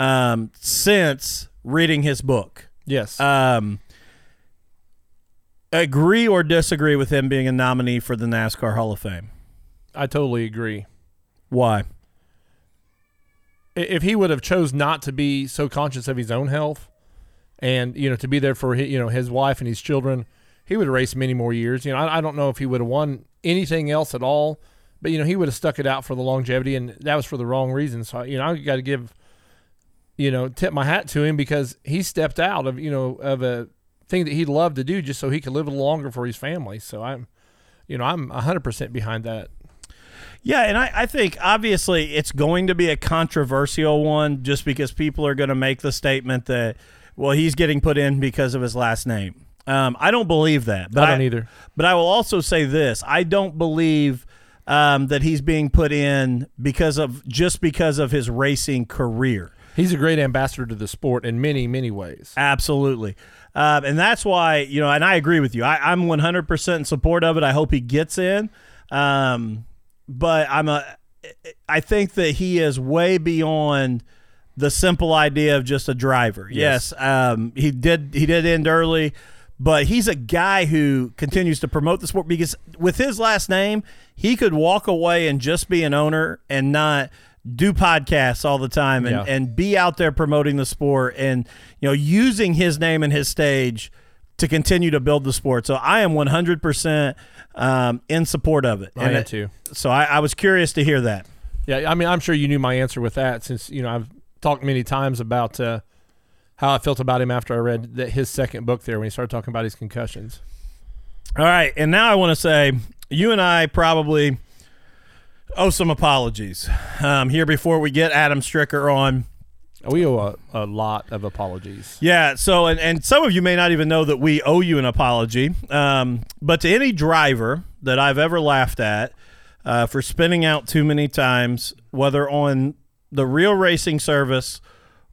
um, since reading his book. Yes. Um, agree or disagree with him being a nominee for the NASCAR Hall of Fame? I totally agree. Why? If he would have chose not to be so conscious of his own health, and you know to be there for hi- you know his wife and his children, he would have raced many more years. You know, I, I don't know if he would have won anything else at all, but you know he would have stuck it out for the longevity, and that was for the wrong reason. So you know I got to give, you know, tip my hat to him because he stepped out of you know of a thing that he loved to do just so he could live a little longer for his family. So I'm, you know, I'm hundred percent behind that. Yeah, and I, I think obviously it's going to be a controversial one just because people are going to make the statement that, well, he's getting put in because of his last name. Um, I don't believe that. But I don't either. But I will also say this: I don't believe um, that he's being put in because of just because of his racing career. He's a great ambassador to the sport in many, many ways. Absolutely. Um, and that's why, you know, and I agree with you. I, I'm 100% in support of it. I hope he gets in. Um, but I'm a, I think that he is way beyond the simple idea of just a driver. Yes. Yes. um, he did, he did end early, but he's a guy who continues to promote the sport because with his last name, he could walk away and just be an owner and not do podcasts all the time and, Yeah. and be out there promoting the sport and you know using his name and his stage to continue to build the sport. So I am 100% um, in support of it. I And am it- too. So I, I was curious to hear that. Yeah, I mean, I'm sure you knew my answer with that since you know I've talked many times about uh, how I felt about him after I read that his second book there when he started talking about his concussions. All right, and now I want to say you and I probably owe some apologies um, here before we get Adam Stricker on. We owe a, a lot of apologies. Yeah. So, and, and some of you may not even know that we owe you an apology. Um, but to any driver that I've ever laughed at uh, for spinning out too many times, whether on the real racing service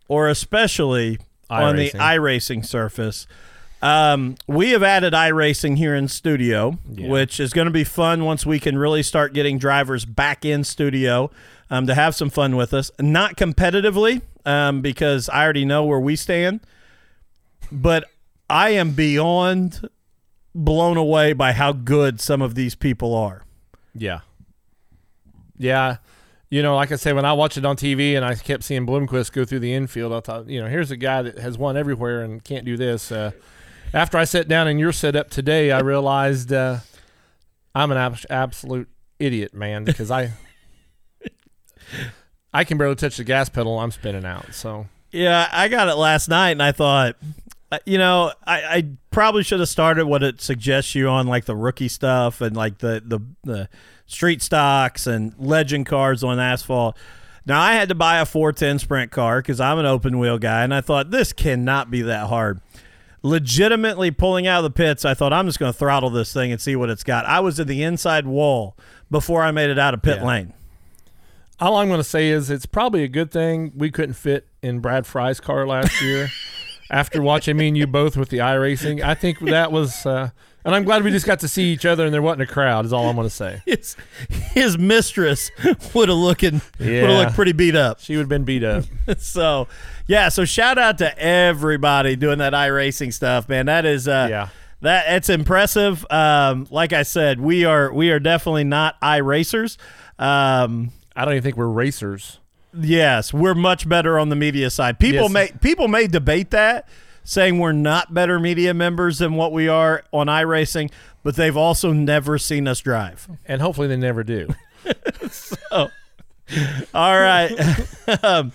or especially on the iRacing. iRacing surface, um, we have added iRacing here in studio, Yeah. which is going to be fun once we can really start getting drivers back in studio um, to have some fun with us. Not competitively, um, because I already know where we stand, but I am beyond blown away by how good some of these people are. Yeah. Yeah. You know, like I said, when I watched it on TV and I kept seeing Bloomquist go through the infield, I thought, you know, here's a guy that has won everywhere and can't do this. Uh, after I sat down in your setup today, I realized uh, I'm an abs- absolute idiot, man, because I I can barely touch the gas pedal. I'm spinning out. So Yeah, I got it last night, and I thought, uh, you know, I, I probably should have started what it suggests you on, like the rookie stuff and like the the, the street stocks and legend cars on asphalt. Now I had to buy a 410 sprint car because I'm an open wheel guy, and I thought this cannot be that hard. Legitimately pulling out of the pits, I thought I'm just going to throttle this thing and see what it's got. I was in the inside wall before I made it out of pit Yeah. lane. all I'm going to say is it's probably a good thing we couldn't fit in Brad Fry's car last year. After watching me and you both with the iRacing, I think that was, uh, and I'm glad we just got to see each other and there wasn't a crowd. Is all I'm going to say. His, his mistress would have looking would have Yeah. looked pretty beat up. She would have been beat up. so yeah so shout out to everybody doing that iRacing stuff man that is uh Yeah. that it's impressive um like i said we are we are definitely not iRacers um I don't even think we're racers. yes we're much better on the media side people Yes. may people may debate that saying we're not better media members than what we are on iRacing but they've also never seen us drive And hopefully they never do. So, all right. um,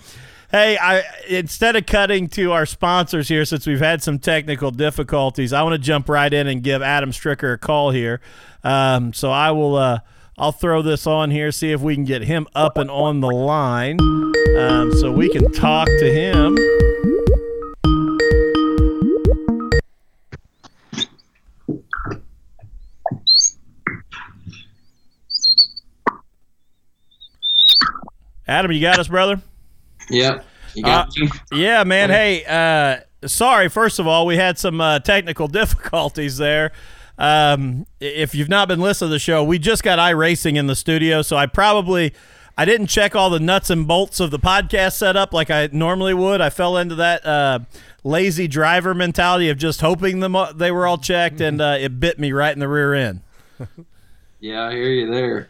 hey, I instead of cutting to our sponsors here, since we've had some technical difficulties, I want to jump right in and give Adam Stricker a call here. Um, so I will. Uh, I'll throw this on here, see if we can get him up and on the line, um, so we can talk to him. Adam, you got us, brother. Yep. You got Uh. Yeah, man. Hey, uh, sorry. First of all, we had some uh, technical difficulties there. Um, if you've not been listening to the show, we just got iRacing in the studio, so I probably I didn't check all the nuts and bolts of the podcast setup like I normally would. I fell into that uh, lazy driver mentality of just hoping them they were all checked, and uh, it bit me right in the rear end. Yeah, I hear you there.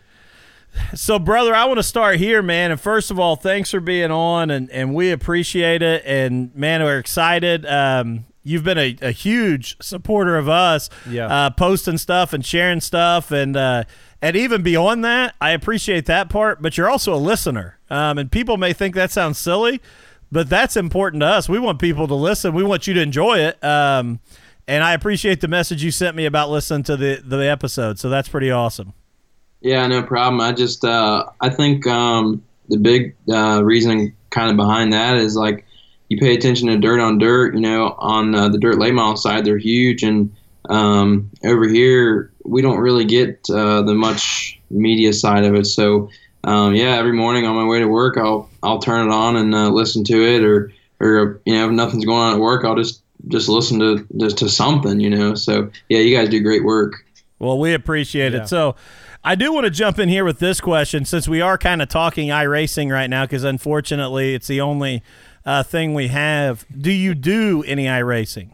So, brother, I want to start here, man. And first of all, thanks for being on, and, and we appreciate it. And man, we're excited. Um, you've been a, a, huge supporter of us, yeah. uh, posting stuff and sharing stuff, and uh, and even beyond that, I appreciate that part. But you're also a listener, um, and people may think that sounds silly, but that's important to us. We want people to listen. We want you to enjoy it. Um, and I appreciate the message you sent me about listening to the the episode. So that's pretty awesome. Yeah, no problem. I just uh, I think um, the big uh, reason kind of behind that is like you pay attention to dirt on dirt. You know, on uh, the dirt late model side, they're huge, and um, over here we don't really get uh, the much media side of it. So um, yeah, every morning on my way to work, I'll I'll turn it on and uh, listen to it, or or you know if nothing's going on at work, I'll just just listen to just to something. You know, so yeah, you guys do great work. Well, we appreciate yeah. it. So. I do want to jump in here with this question since we are kind of talking iRacing right now because unfortunately it's the only uh, thing we have. Do you do any iRacing?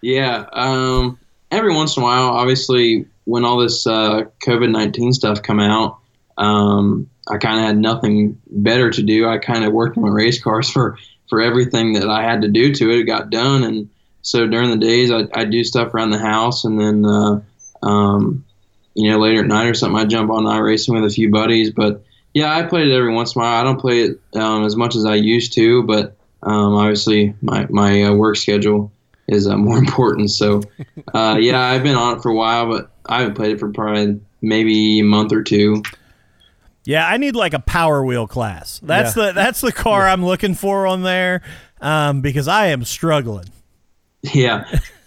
Yeah, um, every once in a while. Obviously, when all this uh, COVID nineteen stuff come out, um, I kind of had nothing better to do. I kind of worked on race cars for for everything that I had to do to it. It got done, and so during the days I I do stuff around the house, and then. Uh, um, you know, later at night or something, I jump on iRacing with a few buddies. But yeah, I played it every once in a while. I don't play it um, as much as I used to, but um, obviously my my uh, work schedule is uh, more important. So uh, yeah, I've been on it for a while, but I haven't played it for probably maybe a month or two. Yeah, I need like a power wheel class. That's yeah. the that's the car yeah. I'm looking for on there um, because I am struggling. Yeah,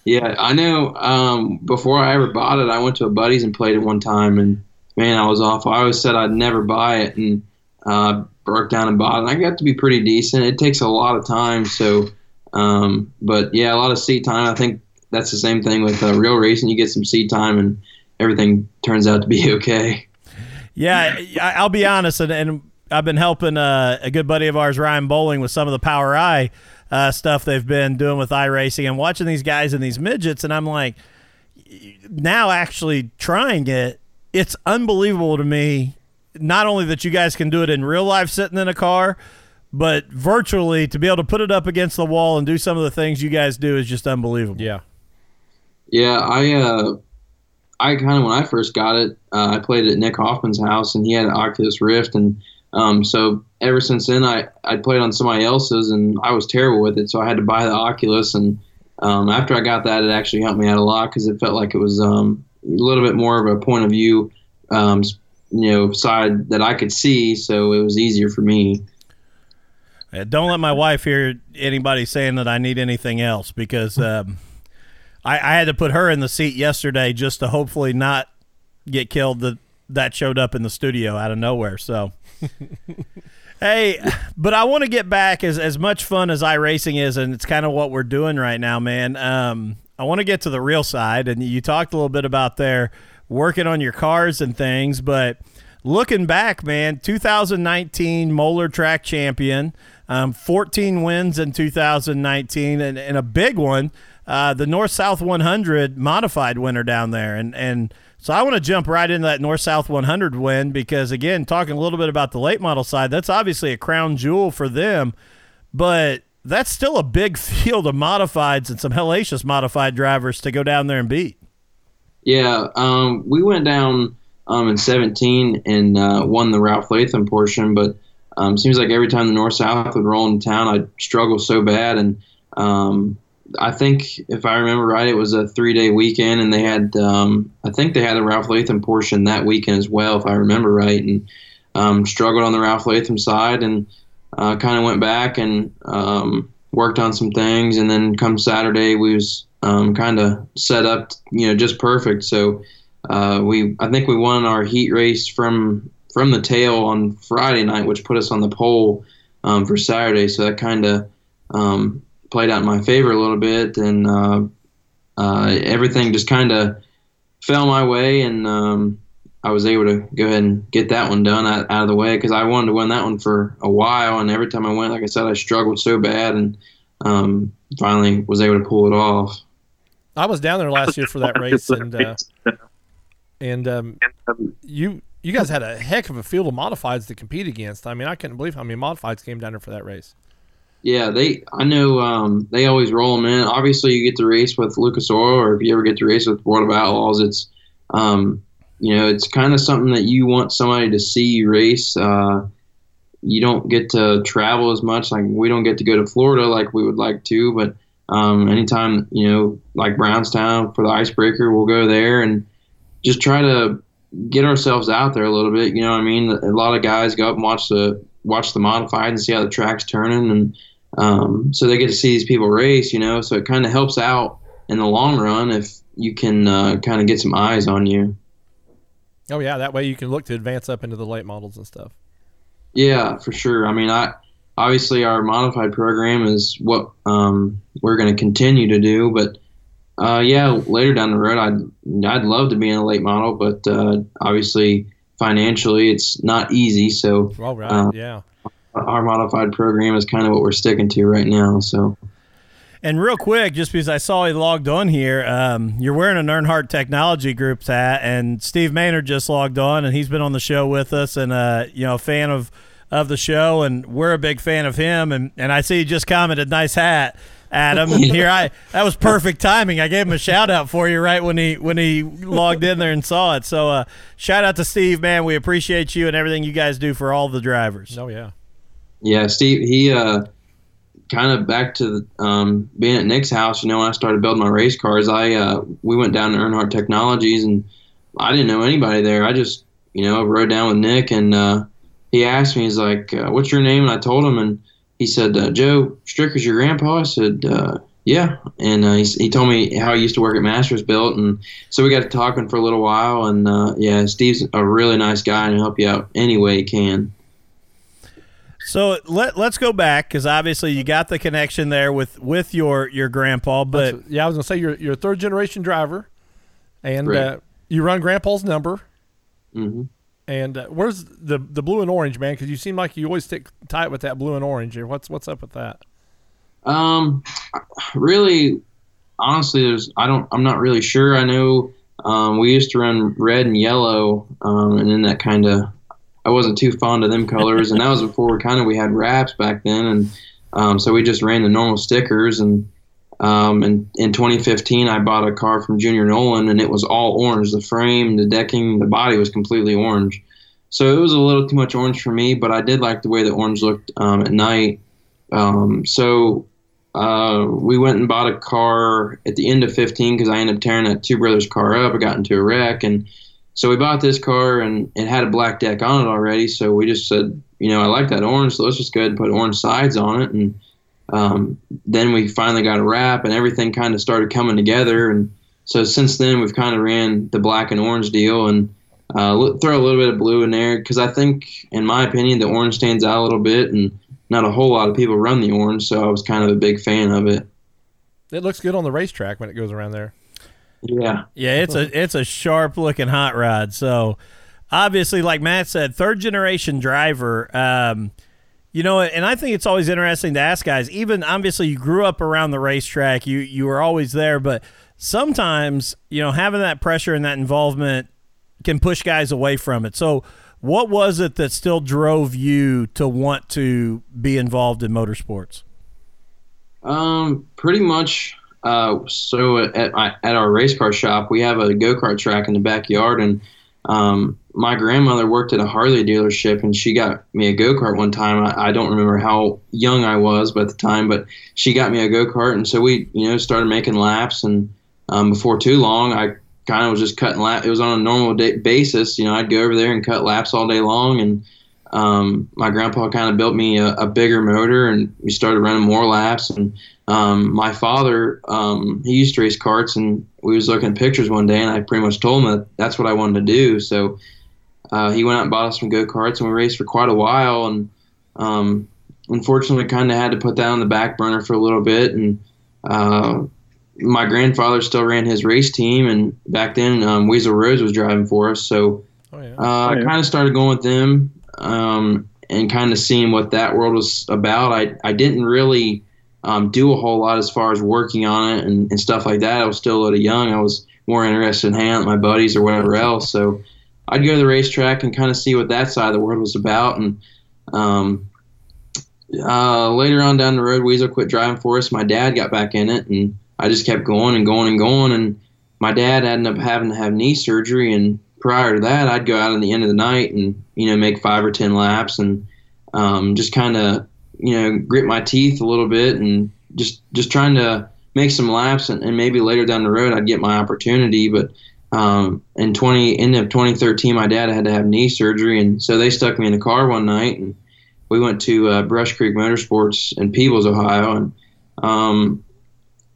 yeah, I know. Um, before I ever bought it, I went to a buddy's and played it one time, and man, I was awful. I always said I'd never buy it, and uh, broke down and bought it. And I got to be pretty decent. It takes a lot of time, so. Um, but yeah, a lot of seat time. I think that's the same thing with uh, real racing. You get some seat time, and everything turns out to be okay. Yeah, I'll be honest, and, and I've been helping uh, a good buddy of ours, Ryan Bowling, with some of the POWRi uh, stuff they've been doing with iRacing and watching these guys and these midgets, and I'm like, now actually trying it, it's unbelievable to me. Not only that you guys can do it in real life sitting in a car, but virtually to be able to put it up against the wall and do some of the things you guys do is just unbelievable. Yeah. Yeah, I uh, I kind of when I first got it, uh, I played at Nick Hoffman's house, and he had an Oculus Rift, and um, so ever since then, I I played on somebody else's, and I was terrible with it. So I had to buy the Oculus, and um, after I got that, it actually helped me out a lot because it felt like it was um, a little bit more of a point of view, um, you know, side that I could see. So it was easier for me. Don't let my wife hear anybody saying that I need anything else because um, I, I, had to put her in the seat yesterday just to hopefully not get killed. That that showed up in the studio out of nowhere. So hey, but I want to get back as as much fun as iRacing is, and it's kind of what we're doing right now, man. Um, I want to get to the real side, and you talked a little bit about there working on your cars and things, but looking back, man, 2019 Moler Track Champion, um, 14 wins in 2019, and, and a big one, uh, the North South 100 modified winner down there, and and so I want to jump right into that North South 100 win because, again, talking a little bit about the late model side, that's obviously a crown jewel for them, but that's still a big field of modifieds and some hellacious modified drivers to go down there and beat. Yeah, um, we went down um, in 17 and uh, won the Ralph Latham portion, but um, seems like every time the North South would roll into town, I'd struggle so bad. And um, I think if I remember right, it was a three day weekend, and they had um, I think they had a Ralph Latham portion that weekend as well, if I remember right, and um, struggled on the Ralph Latham side, and uh, kind of went back and um, worked on some things, and then come Saturday we was um, kind of set up, you know, just perfect. So uh, we I think we won our heat race from from the tail on Friday night, which put us on the pole um, for Saturday. So that kind of um, played out in my favor a little bit, and uh, uh, everything just kind of fell my way, and um, I was able to go ahead and get that one done out, out of the way because I wanted to win that one for a while. And every time I went, like I said, I struggled so bad and um, finally was able to pull it off. I was down there last year for that race, and uh, and um, you you guys had a heck of a field of modifieds to compete against. I mean, I couldn't believe how many modifieds came down there for that race. Yeah, they. I know um, they always roll them in. Obviously, you get to race with Lucas Oil, or if you ever get to race with World of Outlaws, it's um, you know it's kind of something that you want somebody to see you race. Uh, you don't get to travel as much. Like we don't get to go to Florida like we would like to, but um, anytime you know, like Brownstown for the icebreaker, we'll go there and just try to get ourselves out there a little bit. You know what I mean? A lot of guys go up and watch the watch the modified and see how the track's turning, and um, so they get to see these people race. You know, so it kind of helps out in the long run if you can uh, kind of get some eyes on you. Oh yeah, that way you can look to advance up into the late models and stuff. Yeah, for sure. I mean, I obviously our modified program is what um, we're going to continue to do, but uh, yeah, later down the road, I'd I'd love to be in a late model, but uh, obviously financially, it's not easy. So, all right, uh, yeah, our modified program is kind of what we're sticking to right now. So. And real quick, just because I saw he logged on here, um, you're wearing an Earnhardt Technology Group hat, and Steve Maynard just logged on, and he's been on the show with us, and uh, you know, a fan of of the show, and we're a big fan of him. And and I see you just commented, nice hat. Adam. And here I that was perfect timing. I gave him a shout out for you right when he when he logged in there and saw it. So uh, shout out to Steve, man. We appreciate you and everything you guys do for all the drivers. Oh yeah. Yeah, Steve. He uh, kind of back to um, being at Nick's house. You know, when I started building my race cars, I uh, we went down to Earnhardt Technologies, and I didn't know anybody there. I just you know rode down with Nick, and uh, he asked me, he's like, uh, "What's your name?" And I told him, and he said, uh, Joe Stricker's your grandpa? I said, uh, yeah. And he, he told me how he used to work at Masters Built, And so we got to talking for a little while. And yeah, Steve's a really nice guy and he'll help you out any way he can. So let let's go back because obviously you got the connection there with, with your, your grandpa, but That's, yeah, I was gonna say you're you're a third generation driver, and uh, you run grandpa's number. Mm-hmm. And uh, where's the the blue and orange, man? Because you seem like you always stick tight with that blue and orange. What's what's up with that? Um, really, honestly, there's I don't I'm not really sure. I know um, we used to run red and yellow, um, and then that kind of I wasn't too fond of them colors, and that was before kind of we had wraps back then, and um, so we just ran the normal stickers. And um, and in 2015, I bought a car from Junior Nolan, and it was all orange. The frame, the decking, the body was completely orange. So it was a little too much orange for me, but I did like the way the orange looked um, at night. Um, so uh, we went and bought a car at the end of 15 because I ended up tearing that Two Brothers car up. I got into a wreck, and so we bought this car, and it had a black deck on it already. So we just said, you know, I like that orange, so let's just go ahead and put orange sides on it, and um, then we finally got a wrap, and everything kind of started coming together. And so since then, we've kind of ran the black and orange deal, and uh, throw a little bit of blue in there because I think, in my opinion, the orange stands out a little bit, and not a whole lot of people run the orange, so I was kind of a big fan of it. It looks good on the racetrack when it goes around there. Yeah, yeah, it's a it's a sharp looking hot rod. So obviously, like Matt said, third generation driver. Um, you know, and I think it's always interesting to ask guys. Even obviously, you grew up around the racetrack, you you were always there, but sometimes you know having that pressure and that involvement can push guys away from it. So, what was it that still drove you to want to be involved in motorsports? Um, pretty much. Uh, so at my, at our race car shop, we have a go kart track in the backyard, and um, my grandmother worked at a Harley dealership and she got me a go kart one time. I, I, don't remember how young I was at the time, but she got me a go kart, and so we, you know, started making laps. And um, before too long, I kind of was just cutting laps. It was on a normal day basis. You know, I'd go over there and cut laps all day long. And um, my grandpa kind of built me a, a, bigger motor, and we started running more laps. And um, my father, um, he used to race karts, and we was looking at pictures one day, and I pretty much told him that that's what I wanted to do. So uh, he went out and bought us some go karts, and we raced for quite a while. And um, unfortunately, kind of had to put that on the back burner for a little bit. And uh, my grandfather still ran his race team, and back then um, Weasel Rose was driving for us. So Oh yeah. Uh, I yeah. kind of started going with them um, and kind of seeing what that world was about. I, I didn't really um, do a whole lot as far as working on it and, and stuff like that. I was still a little young. I was more interested in hanging out with my buddies or whatever else. So I'd go to the racetrack and kind of see what that side of the world was about. And um, uh, later on down the road, Weasel quit driving for us. My dad got back in it, and I just kept going and going and going. And my dad ended up having to have knee surgery. And prior to that, I'd go out at the end of the night and you know make five or ten laps and um, just kind of you know grit my teeth a little bit and just just trying to make some laps and, and maybe later down the road I'd get my opportunity. But um, in 20 end of 2013, my dad had to have knee surgery, and so they stuck me in the car one night and we went to uh, Brush Creek Motorsports in Peebles, Ohio, and um,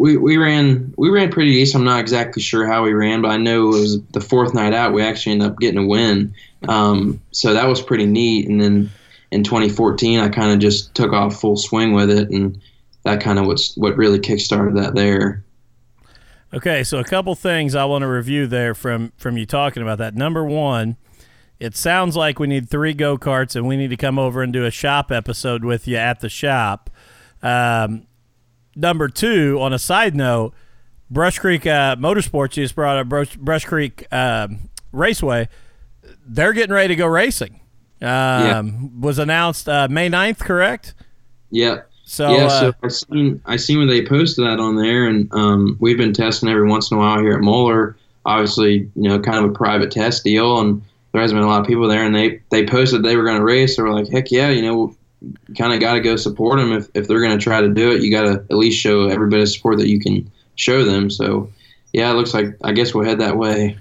we we ran we ran pretty decent. I'm not exactly sure how we ran, but I know it was the fourth night out. We actually ended up getting a win, um, so that was pretty neat. And then in 2014, I kind of just took off full swing with it, and that kind of what's what really kickstarted that there. Okay, so a couple things I want to review there from from you talking about that. Number one, it sounds like we need three go karts, and we need to come over and do a shop episode with you at the shop. Um, number two, on a side note, Brush Creek uh, Motorsports just brought up Brush, Brush Creek um, Raceway. They're getting ready to go racing. Um, Was announced uh, May 9th, correct? Yep. So, yeah, uh, so I seen I seen when they posted that on there, and um, we've been testing every once in a while here at Moler. Obviously, you know, kind of a private test deal, and there hasn't been a lot of people there. And they they posted they were going to race. They were like, heck yeah, you know, kind of got to go support them if if they're going to try to do it. You got to at least show every bit of support that you can show them. So, yeah, it looks like I guess we'll head that way.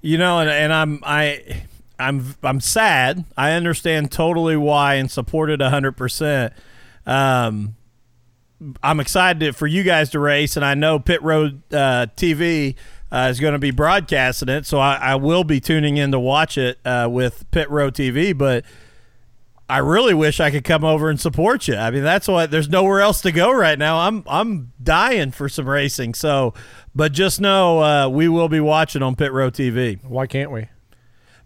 You know, and, and I'm I I'm I'm sad. I understand totally why and support it hundred percent. Um, I'm excited for you guys to race, and I know Pit Road uh, TV uh, is going to be broadcasting it, so I, I will be tuning in to watch it uh, with Pit Road TV. But I really wish I could come over and support you. I mean, that's what there's nowhere else to go right now. I'm I'm dying for some racing. So, but just know uh, we will be watching on Pit Road TV Why can't we?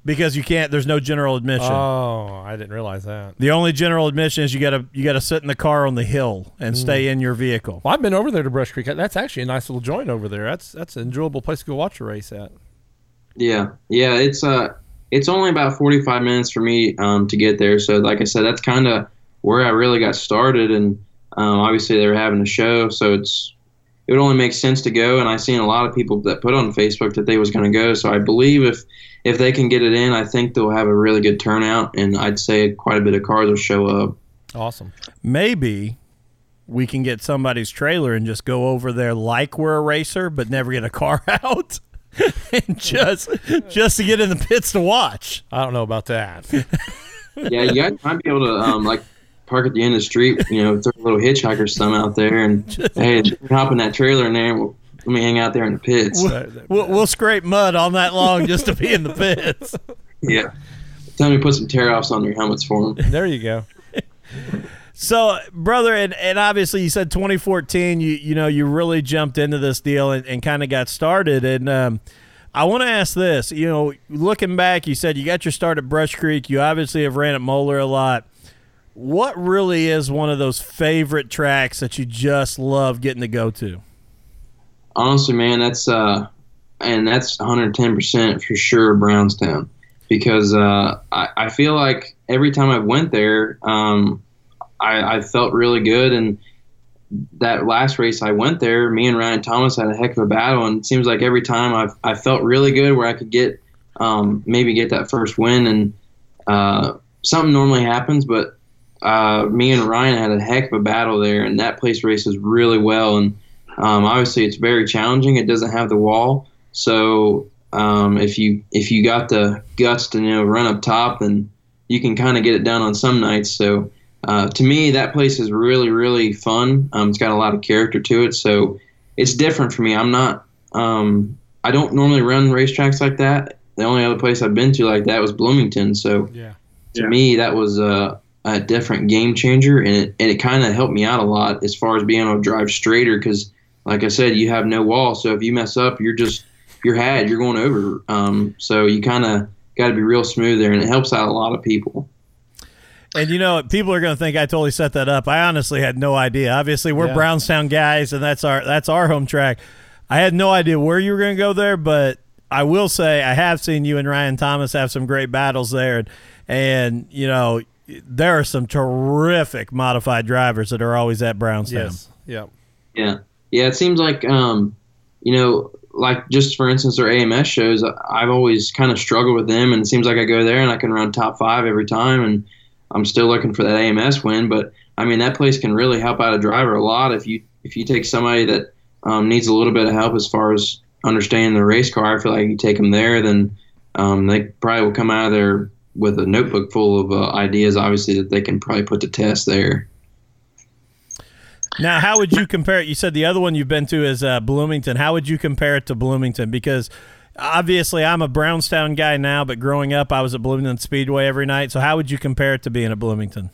because you can't. There's no general admission. Oh, I didn't realize that. the only general admission is you gotta you gotta sit in the car on the hill and stay in your vehicle. Well, I've been over there to Brush Creek. That's actually a nice little joint over there. That's that's an enjoyable place to go watch a race at. Yeah, yeah, it's uh, it's only about 45 minutes for me um, to get there. So, like I said, that's kind of where I really got started. And um, obviously, they were having a show, so it's it would only make sense to go. And I seen a lot of people that put on Facebook that they was going to go. So I believe if if they can get it in, I think they'll have a really good turnout, and I'd say quite a bit of cars will show up. Awesome. Maybe we can get somebody's trailer and just go over there like we're a racer, but never get a car out. And just just to get in the pits to watch. I don't know about that. Yeah, you guys might be able to um, like park at the end of the street, you know, throw a little hitchhiker some out there, and hey, hop in that trailer in there. And we'll, let me hang out there in the pits. We'll, we'll scrape mud all night long just to be in the pits. Yeah. Tell me to put some tear offs on your helmets for them. there you go. So, brother, and, and obviously you said 2014, you you know, you really jumped into this deal and, and kind of got started. And um, I want to ask this, you know, looking back, you said you got your start at Brush Creek. You obviously have ran at Moler a lot. What really is one of those favorite tracks that you just love getting to go to? Honestly, man, that's uh, and that's 110 percent for sure Brownstown, because uh, I, I feel like every time I went there, um, I, I felt really good. And that last race I went there, me and Ryan Thomas had a heck of a battle, and it seems like every time I've I felt really good where I could get um, maybe get that first win, and uh, something normally happens, but uh, me and Ryan had a heck of a battle there, and that place races really well. And um, obviously, it's very challenging. It doesn't have the wall, so um, if you if you got the guts to you know run up top, then you can kind of get it done on some nights. So uh, to me, that place is really really fun. Um, it's got a lot of character to it, so it's different for me. I'm not. Um, I don't normally run racetracks like that. The only other place I've been to like that was Bloomington. So Yeah. to Yeah. me that was a, a different game changer and it, and it kind of helped me out a lot as far as being able to drive straighter because like i said you have no wall so if you mess up you're just you're had you're going over um, so you kind of got to be real smooth there, and it helps out a lot of people. And you know, people are going to think I totally set that up. I honestly had no idea. Obviously, we're Yeah. Brownstown guys, and that's our that's our home track. I had no idea where you were going to go there, but I will say I have seen you and Ryan Thomas have some great battles there, and, and you know there are some terrific modified drivers that are always at Brownstown. Yes. Yeah. Yeah, yeah. It seems like um, you know, like just for instance, their AMS shows. I've always kind of struggled with them, and it seems like I go there and I can run top five every time, and I'm still looking for that AMS win. But I mean, that place can really help out a driver a lot if you if you take somebody that um, needs a little bit of help as far as understanding the race car. I feel like you take them there, then um, they probably will come out of there with a notebook full of uh, ideas, obviously that they can probably put to test there. Now, how would you compare it? You said the other one you've been to is uh, Bloomington. How would you compare it to Bloomington? Because obviously, I'm a Brownstown guy now, but growing up, I was at Bloomington Speedway every night. So, how would you compare it to being at Bloomington?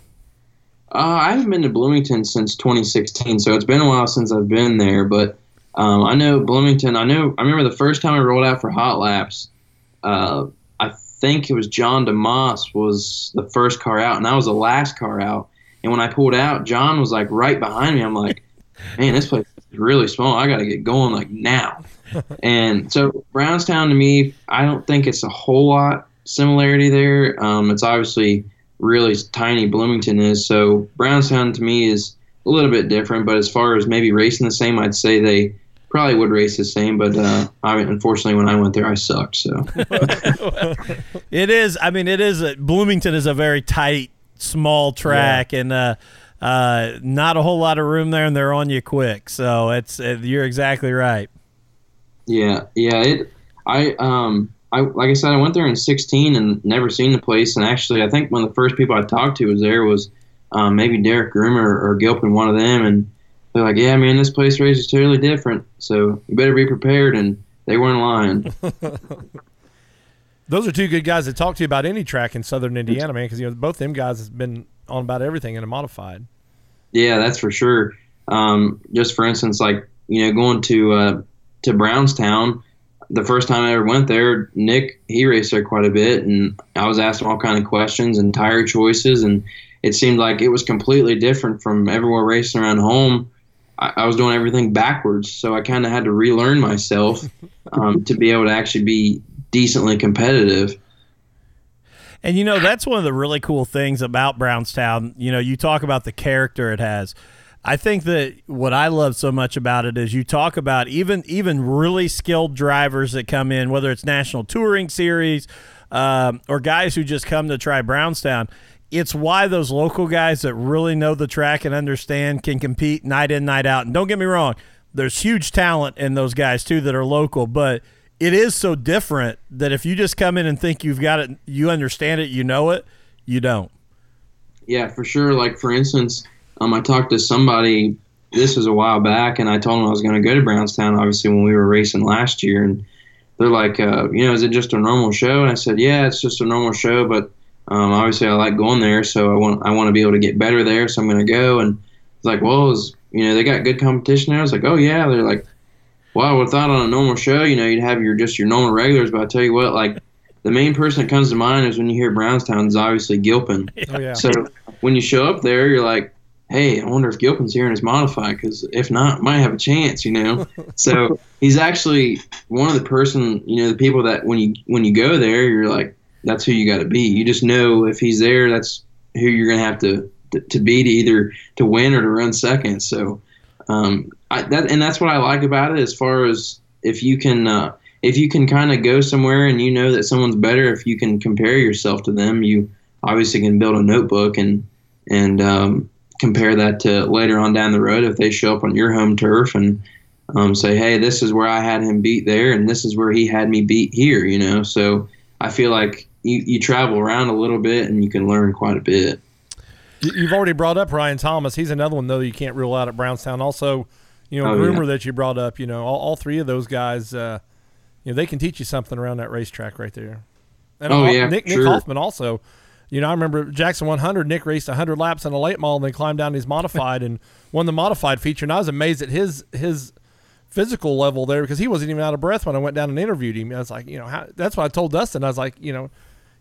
Uh, I haven't been to Bloomington since 2016, so it's been a while since I've been there. But um, I know Bloomington. I know. I remember the first time I rolled out for hot laps. Uh, I think it was John DeMoss was the first car out, and I was the last car out. And when I pulled out, John was like right behind me. I'm like, man, this place is really small. I got to get going like now. and so Brownstown to me, I don't think it's a whole lot similarity there. Um, it's obviously really tiny Bloomington is. So Brownstown to me is a little bit different. But as far as maybe racing the same, I'd say they probably would race the same. But uh, I mean, unfortunately, when I went there, I sucked. So It is. I mean, it is. A, Bloomington is a very tight, small track, and uh, uh, not a whole lot of room there, and they're on you quick. So it's you're exactly right. Yeah, yeah. It. I um. I, like I said, I went there in 16 and never seen the place. And actually, I think one of the first people I talked to was there was um, maybe Derek Groomer or Gilpin, one of them. And they're like, "Yeah, man, this place race is totally different. So you better be prepared." And they weren't lying. Those are two good guys to talk to you about any track in Southern Indiana, man. Because you know both them guys has been on about everything in a modified. Yeah, that's for sure. Um, just for instance, like you know, going to uh, to Brownstown, the first time I ever went there, Nick he raced there quite a bit, and I was asking all kind of questions and tire choices, and it seemed like it was completely different from everywhere racing around home. I, I was doing everything backwards, so I kind of had to relearn myself um, to be able to actually be decently competitive. And you know, that's one of the really cool things about Brownstown. You know, you talk about the character it has. I think that what I love so much about it is you talk about even even really skilled drivers that come in, whether it's National Touring Series um, or guys who just come to try Brownstown. It's why those local guys that really know the track and understand can compete night in, night out. And don't get me wrong, there's huge talent in those guys too that are local, but it is so different that if you just come in and think you've got it, you understand it, you know it, you don't. Yeah, for sure. Like for instance, um, I talked to somebody. This was a while back, and I told them I was going to go to Brownstown. Obviously, when we were racing last year, and they're like, uh, you know, is it just a normal show? And I said, yeah, it's just a normal show, but um, obviously I like going there, so I want I want to be able to get better there, so I'm going to go. And it's like, well, is you know, they got good competition there. I was like, oh yeah. They're like, well, I have thought on a normal show, you know, you'd have your just your normal regulars, but I tell you what, like the main person that comes to mind is when you hear Brownstown is obviously Gilpin. Oh yeah. So when you show up there, you're like, hey, I wonder if Gilpin's here and is modified because if not, might have a chance, you know. so he's actually one of the person, you know, the people that when you when you go there, you're like, that's who you got to be. You just know if he's there, that's who you're gonna have to to, to be to either to win or to run second. So um, I, that and that's what I like about it. As far as if you can. Uh, if you can kind of go somewhere and you know that someone's better, if you can compare yourself to them, you obviously can build a notebook and and um, compare that to later on down the road if they show up on your home turf and um, say, hey, this is where I had him beat there, and this is where he had me beat here. You know, so I feel like you, you travel around a little bit and you can learn quite a bit. You- You've already brought up Ryan Thomas. He's another one though you can't rule out at Brownstown. Also, you know, Oh, Groomer yeah. that you brought up. You know, all, all three of those guys. Uh, you know, they can teach you something around that racetrack right there. And Oh, Hoff- yeah, Nick, Nick. Hoffman also. You know, I remember Jackson 100. Nick raced 100 laps in a late model and then climbed down his modified and won the modified feature. And I was amazed at his his physical level there because he wasn't even out of breath when I went down and interviewed him. I was like, you know, how, that's what I told Dustin. I was like, you know,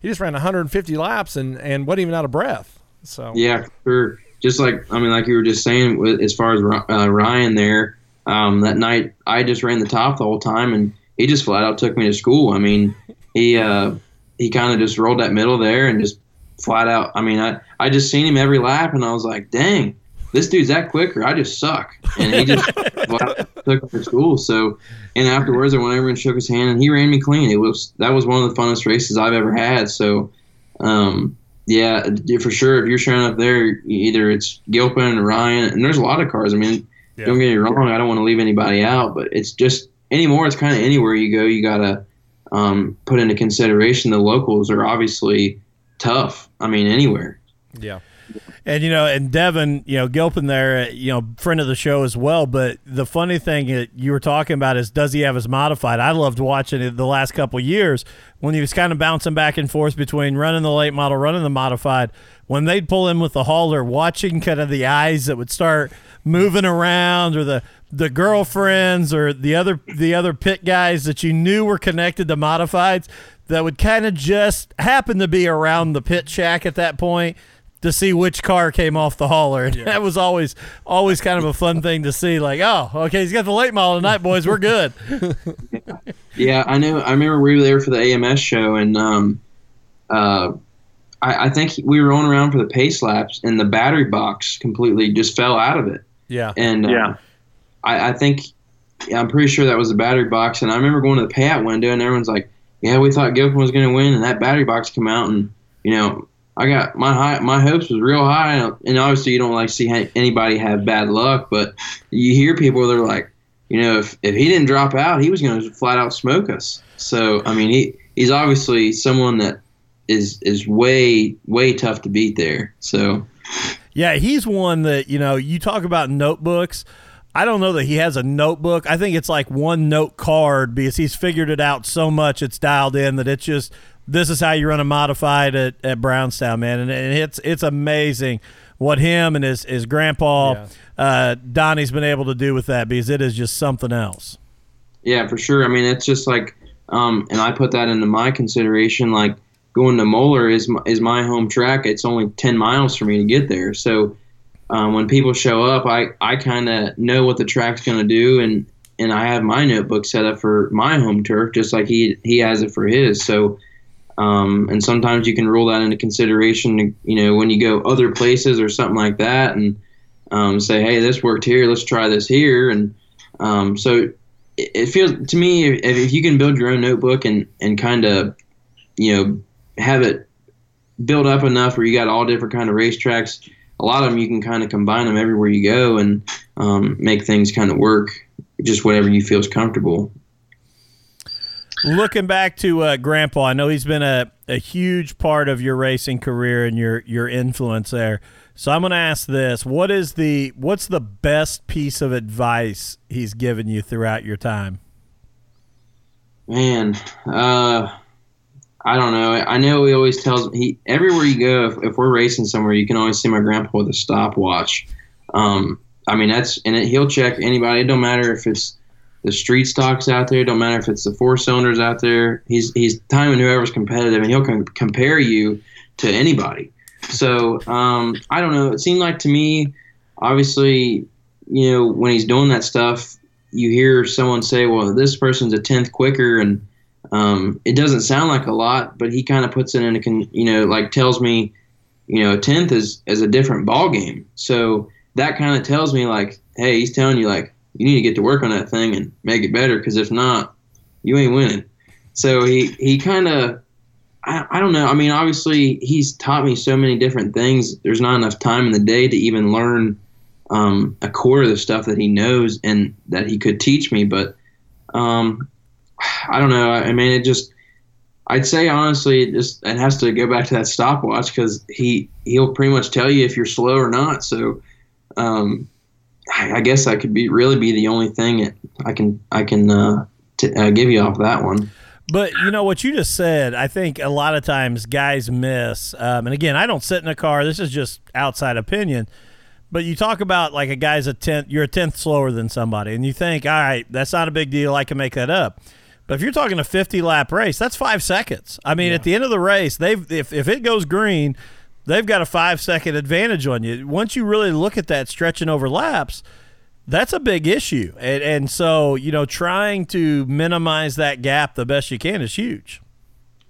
he just ran 150 laps and and wasn't even out of breath. So Yeah, for just like I mean, like you were just saying, as far as uh, Ryan there, um, that night I just ran the top the whole time, and he just flat out took me to school. I mean, he uh, he kind of just rolled that middle there and just flat out. I mean, I I just seen him every lap, and I was like, dang, this dude's that quicker. I just suck. And he just took to school. So, and afterwards, I went over and shook his hand, and he ran me clean. It was that was one of the funnest races I've ever had. So. Um, yeah, for sure. If you're showing up there, either it's Gilpin or Ryan, and there's a lot of cars. I mean, Yeah. don't get me wrong. I don't want to leave anybody out, but it's just anymore. It's kind of anywhere you go, you gotta um, put into consideration the locals are obviously tough. I mean, anywhere. yeah, And you know, and Devin, you know, Gilpin there, you know, friend of the show as well. But the funny thing that you were talking about is, does he have his modified? I loved watching it the last couple years when he was kind of bouncing back and forth between running the late model, running the modified. When they'd pull in with the hauler, watching kind of the eyes that would start moving around, or the the girlfriends, or the other the other pit guys that you knew were connected to modifieds, that would kind of just happen to be around the pit shack at that point to see which car came off the hauler. And that was always always kind of a fun thing to see. Like, oh, okay, he's got the late model tonight, boys. We're good. Yeah, I know. I remember we were there for the AMS show, and um, uh, I, I think we were rolling around for the pace laps, and the battery box completely just fell out of it. yeah, And uh, Yeah. I, I think yeah, I'm pretty sure that was the battery box. And I remember going to the payout window, and everyone's like, "Yeah, we thought Gilpin was going to win," and that battery box came out, and you know, I got my high, my hopes was real high, and obviously you don't like see anybody have bad luck, but you hear people they're like, you know, if if he didn't drop out, he was going to flat out smoke us. So I mean, he he's obviously someone that is is way way tough to beat there. So Yeah, he's one that, you know, you talk about notebooks. I don't know that he has a notebook. I think it's like one note card because he's figured it out so much it's dialed in that it's just this is how you run a modified at, at Brownstown, man. And, and it's it's amazing what him and his, his grandpa Yeah. uh, Donnie's been able to do with that because it is just something else. Yeah, for sure. I mean, it's just like, um, and I put that into my consideration. Like going to Moler is my, is my home track. It's only ten miles for me to get there. So um, when people show up, I I kind of know what the track's going to do, and and I have my notebook set up for my home turf, just like he he has it for his. So. Um, and sometimes you can rule that into consideration, you know, when you go other places or something like that, and um, say, "Hey, this worked here. Let's try this here." And um, so it it feels to me if, if you can build your own notebook and and kind of you know have it built up enough where you got all different kind of racetracks a lot of them you can kind of combine them everywhere you go and um, make things kind of work just whatever you feel is comfortable Looking back to uh, Grandpa, I know he's been a, a huge part of your racing career and your your influence there. So I'm going to ask this: What is the what's the best piece of advice he's given you throughout your time? man uh, i don't know i know he always tells he everywhere you go if, if we're racing somewhere you can always see my grandpa with a stopwatch um, i mean that's and it, he'll check anybody it don't matter if it's the street stocks out there. Don't matter if it's the four cylinders out there. He's he's timing whoever's competitive, and he'll com- compare you to anybody. So um, I don't know. It seemed like to me, obviously, you know, when he's doing that stuff, you hear someone say, "Well, this person's a tenth quicker," and um, it doesn't sound like a lot, but he kind of puts it in a, con- you know, like tells me, you know, a tenth is is a different ball game. So that kind of tells me like, hey, he's telling you like you need to get to work on that thing and make it better because if not, you ain't winning. So he he kind of I, I don't know. I mean, obviously he's taught me so many different things. There's not enough time in the day to even learn um, a core of the stuff that he knows and that he could teach me. But um, I don't know. I, I mean, it just I'd say honestly, it just it has to go back to that stopwatch because he he'll pretty much tell you if you're slow or not. So um, I, I guess that could be really be the only thing that I can I can uh, t- uh, give you off that one. But you know what you just said. I think a lot of times guys miss. Um, and again, I don't sit in a car. This is just outside opinion. But you talk about like a guy's a tenth. You're a tenth slower than somebody, and you think, all right, that's not a big deal. I can make that up. But if you're talking a 50 lap race, that's five seconds. I mean, at the end of the race, they've if, if it goes green, they've got a five second advantage on you. Once you really look at that stretching over laps, that's a big issue. And, and so, you know, trying to minimize that gap the best you can is huge.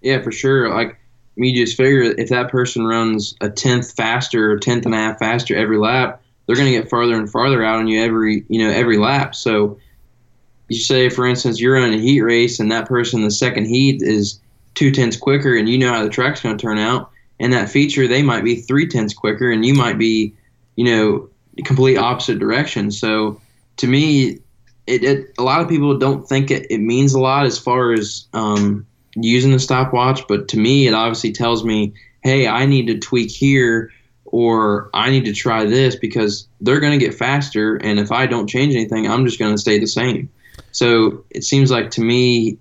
Yeah, for sure. Like, me just figure if that person runs a tenth faster or tenth and a half faster every lap, they're going to get farther and farther out on you every you know every lap. So you say, for instance, you're running a heat race and that person in the second heat is two tenths quicker, and you know how the track's going to turn out. And that feature, they might be three tenths quicker, and you might be, you know, complete opposite direction. So to me, it, it a lot of people don't think it, it means a lot as far as um, using the stopwatch, but to me, it obviously tells me, hey, I need to tweak here or I need to try this because they're going to get faster. And if I don't change anything, I'm just going to stay the same. So it seems like to me,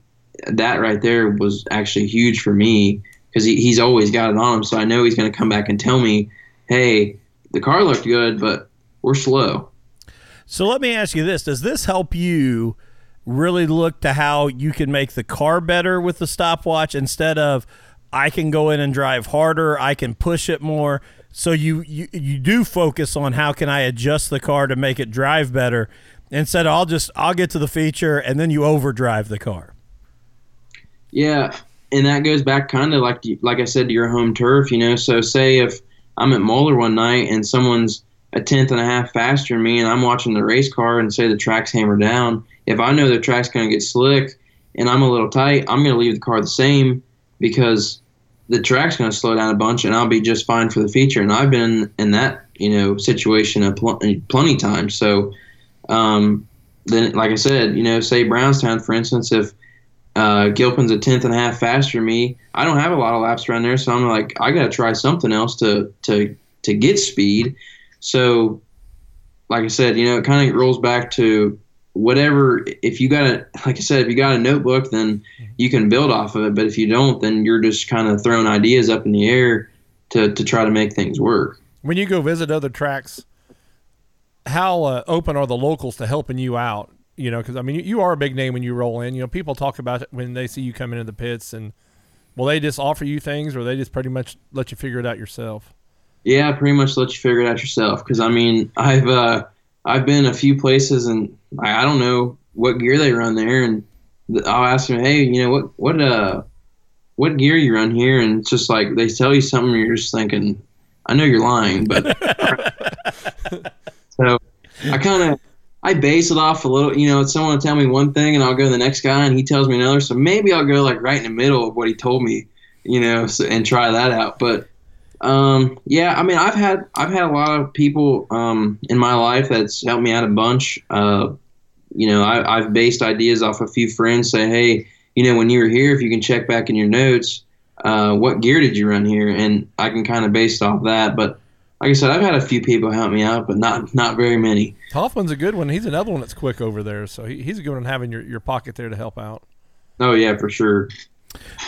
that right there was actually huge for me because he, he's always got it on him. So I know he's going to come back and tell me, hey, the car looked good, but we're slow. So let me ask you this Does this help you really look to how you can make the car better with the stopwatch instead of I can go in and drive harder, I can push it more? So you, you you do focus on how can I adjust the car to make it drive better instead of I'll just I'll get to the feature and then you overdrive the car. Yeah, and that goes back kind of like like I said to your home turf, you know. So say if I'm at Moler one night and someone's a tenth and a half faster than me, and I'm watching the race car and say the track's hammered down. If I know the track's going to get slick and I'm a little tight, I'm going to leave the car the same because the track's going to slow down a bunch, and I'll be just fine for the feature. And I've been in that you know situation a pl- plenty times. So um, then, like I said, you know, say Brownstown, for instance, if uh, Gilpin's a tenth and a half faster than me, I don't have a lot of laps around there, so I'm like, I got to try something else to to to get speed. So, like I said, you know, it kind of rolls back to whatever. If you got a, like I said, if you got a notebook, then you can build off of it. But if you don't, then you're just kind of throwing ideas up in the air to to try to make things work. When you go visit other tracks, how uh, open are the locals to helping you out? You know, because I mean, you, you are a big name when you roll in. You know, people talk about it when they see you come into the pits, and will they just offer you things, or they just pretty much let you figure it out yourself? Yeah, pretty much let you figure it out yourself. Because I mean, I've uh, I've been a few places, and I, I don't know what gear they run there, and I'll ask them, hey, you know what what uh what gear you run here, and it's just like they tell you something, you're just thinking, I know you're lying, but so I kind of I base it off a little. You know, someone will tell me one thing, and I'll go to the next guy, and he tells me another. So maybe I'll go like right in the middle of what he told me. You know, so, and try that out. But um, yeah, I mean, I've had I've had a lot of people um, in my life that's helped me out a bunch. Uh, you know, I, I've based ideas off a few friends. Say, hey, you know, when you were here, if you can check back in your notes, uh, what gear did you run here? And I can kind of base off that. But like I said, I've had a few people help me out, but not not very many. Hoffman's a good one. He's another one that's quick over there, so he, he's a good one having your, your pocket there to help out. Oh yeah, for sure.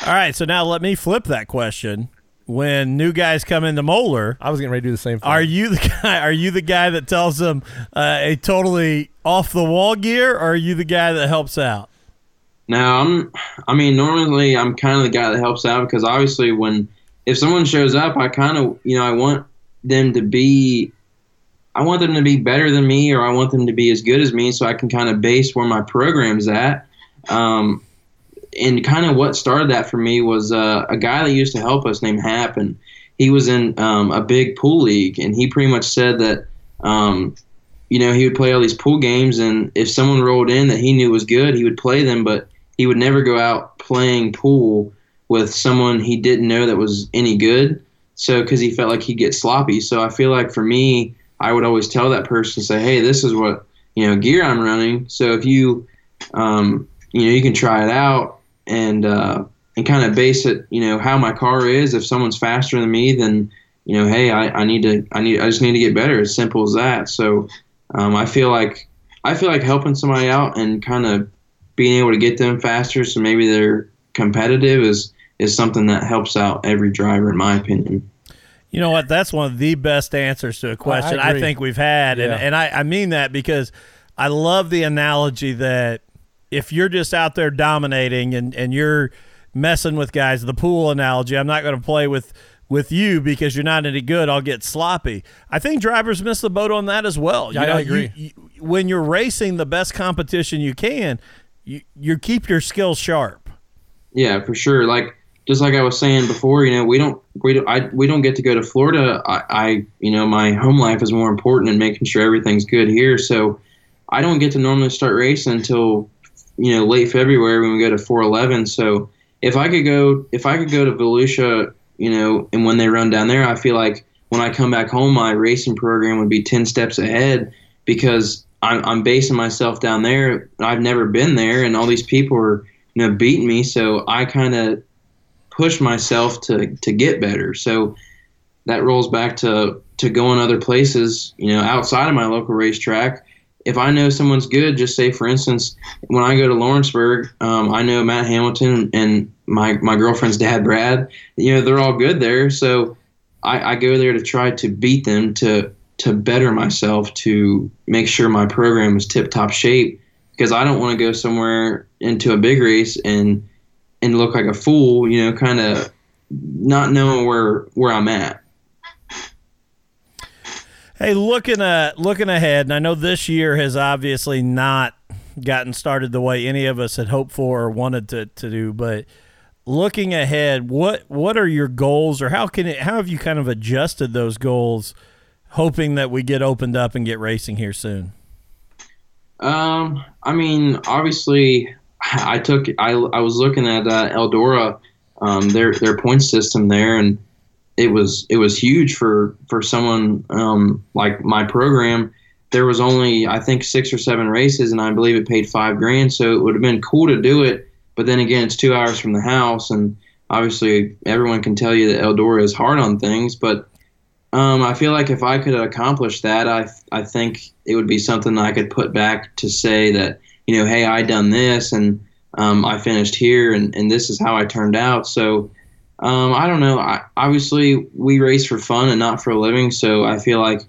All right, so now let me flip that question. When new guys come into Moler, I was getting ready to do the same thing. are you the guy? Are you the guy that tells them uh, a totally off the wall gear, or are you the guy that helps out? Now I'm, I mean, normally I'm kind of the guy that helps out because obviously when if someone shows up, I kind of, you know, I want them to be, I want them to be better than me, or I want them to be as good as me, so I can kind of base where my program's at. Um, and kind of what started that for me was uh, a guy that used to help us named Hap, and he was in um, a big pool league, and he pretty much said that. Um, you know, he would play all these pool games, and if someone rolled in that he knew was good, he would play them, but he would never go out playing pool with someone he didn't know that was any good. So, because he felt like he'd get sloppy. So, I feel like for me, I would always tell that person, say, hey, this is what, you know, gear I'm running. So, if you, um, you know, you can try it out and, uh, and kind of base it, you know, how my car is. If someone's faster than me, then, you know, hey, I, I need to, I need, I just need to get better. As simple as that. So, um, I feel like, I feel like helping somebody out and kind of being able to get them faster, so maybe they're competitive, is is something that helps out every driver, in my opinion. You know what? That's one of the best answers to a question I, agree. think we've had, and and I, I mean that because I love the analogy that if you're just out there dominating and and you're messing with guys, the pool analogy, I'm not going to play with with you because you're not any good. I'll get sloppy. I think drivers miss the boat on that as well. Yeah, you know, I agree. you- you- when you're racing the best competition you can, you you keep your skills sharp. Yeah, for sure. Like just like I was saying before, you know, we don't we don't I, we don't get to go to Florida. I, I you know my home life is more important and making sure everything's good here. So I don't get to normally start racing until you know late February when we go to 411. So if I could go if I could go to Volusia, you know, and when they run down there, I feel like when I come back home, my racing program would be 10 steps ahead because I'm, I'm basing myself down there. I've never been there, and all these people are you know beating me. So I kind of push myself to to get better. So that rolls back to to going other places, you know, outside of my local racetrack. If I know someone's good, just say for instance, when I go to Lawrenceburg, um, I know Matt Hamilton and my my girlfriend's dad Brad. You know, they're all good there. So I, I go there to try to beat them to to better myself to make sure my program is tip top shape because I don't want to go somewhere into a big race and and look like a fool, you know, kind of not knowing where where I'm at. Hey, looking at looking ahead, and I know this year has obviously not gotten started the way any of us had hoped for or wanted to, to do, but looking ahead, what what are your goals or how can it how have you kind of adjusted those goals hoping that we get opened up and get racing here soon? Um, I mean, obviously, I took I, I was looking at uh, Eldora, um, their their point system there, and it was it was huge for for someone um, like my program. There was only I think six or seven races, and I believe it paid five grand. So it would have been cool to do it, but then again, it's two hours from the house, and obviously everyone can tell you that Eldora is hard on things, but um, I feel like if I could accomplish that, I I think it would be something I could put back to say that you know, hey, I done this and um, I finished here, and, and this is how I turned out. So um, I don't know. I, obviously, we race for fun and not for a living. So I feel like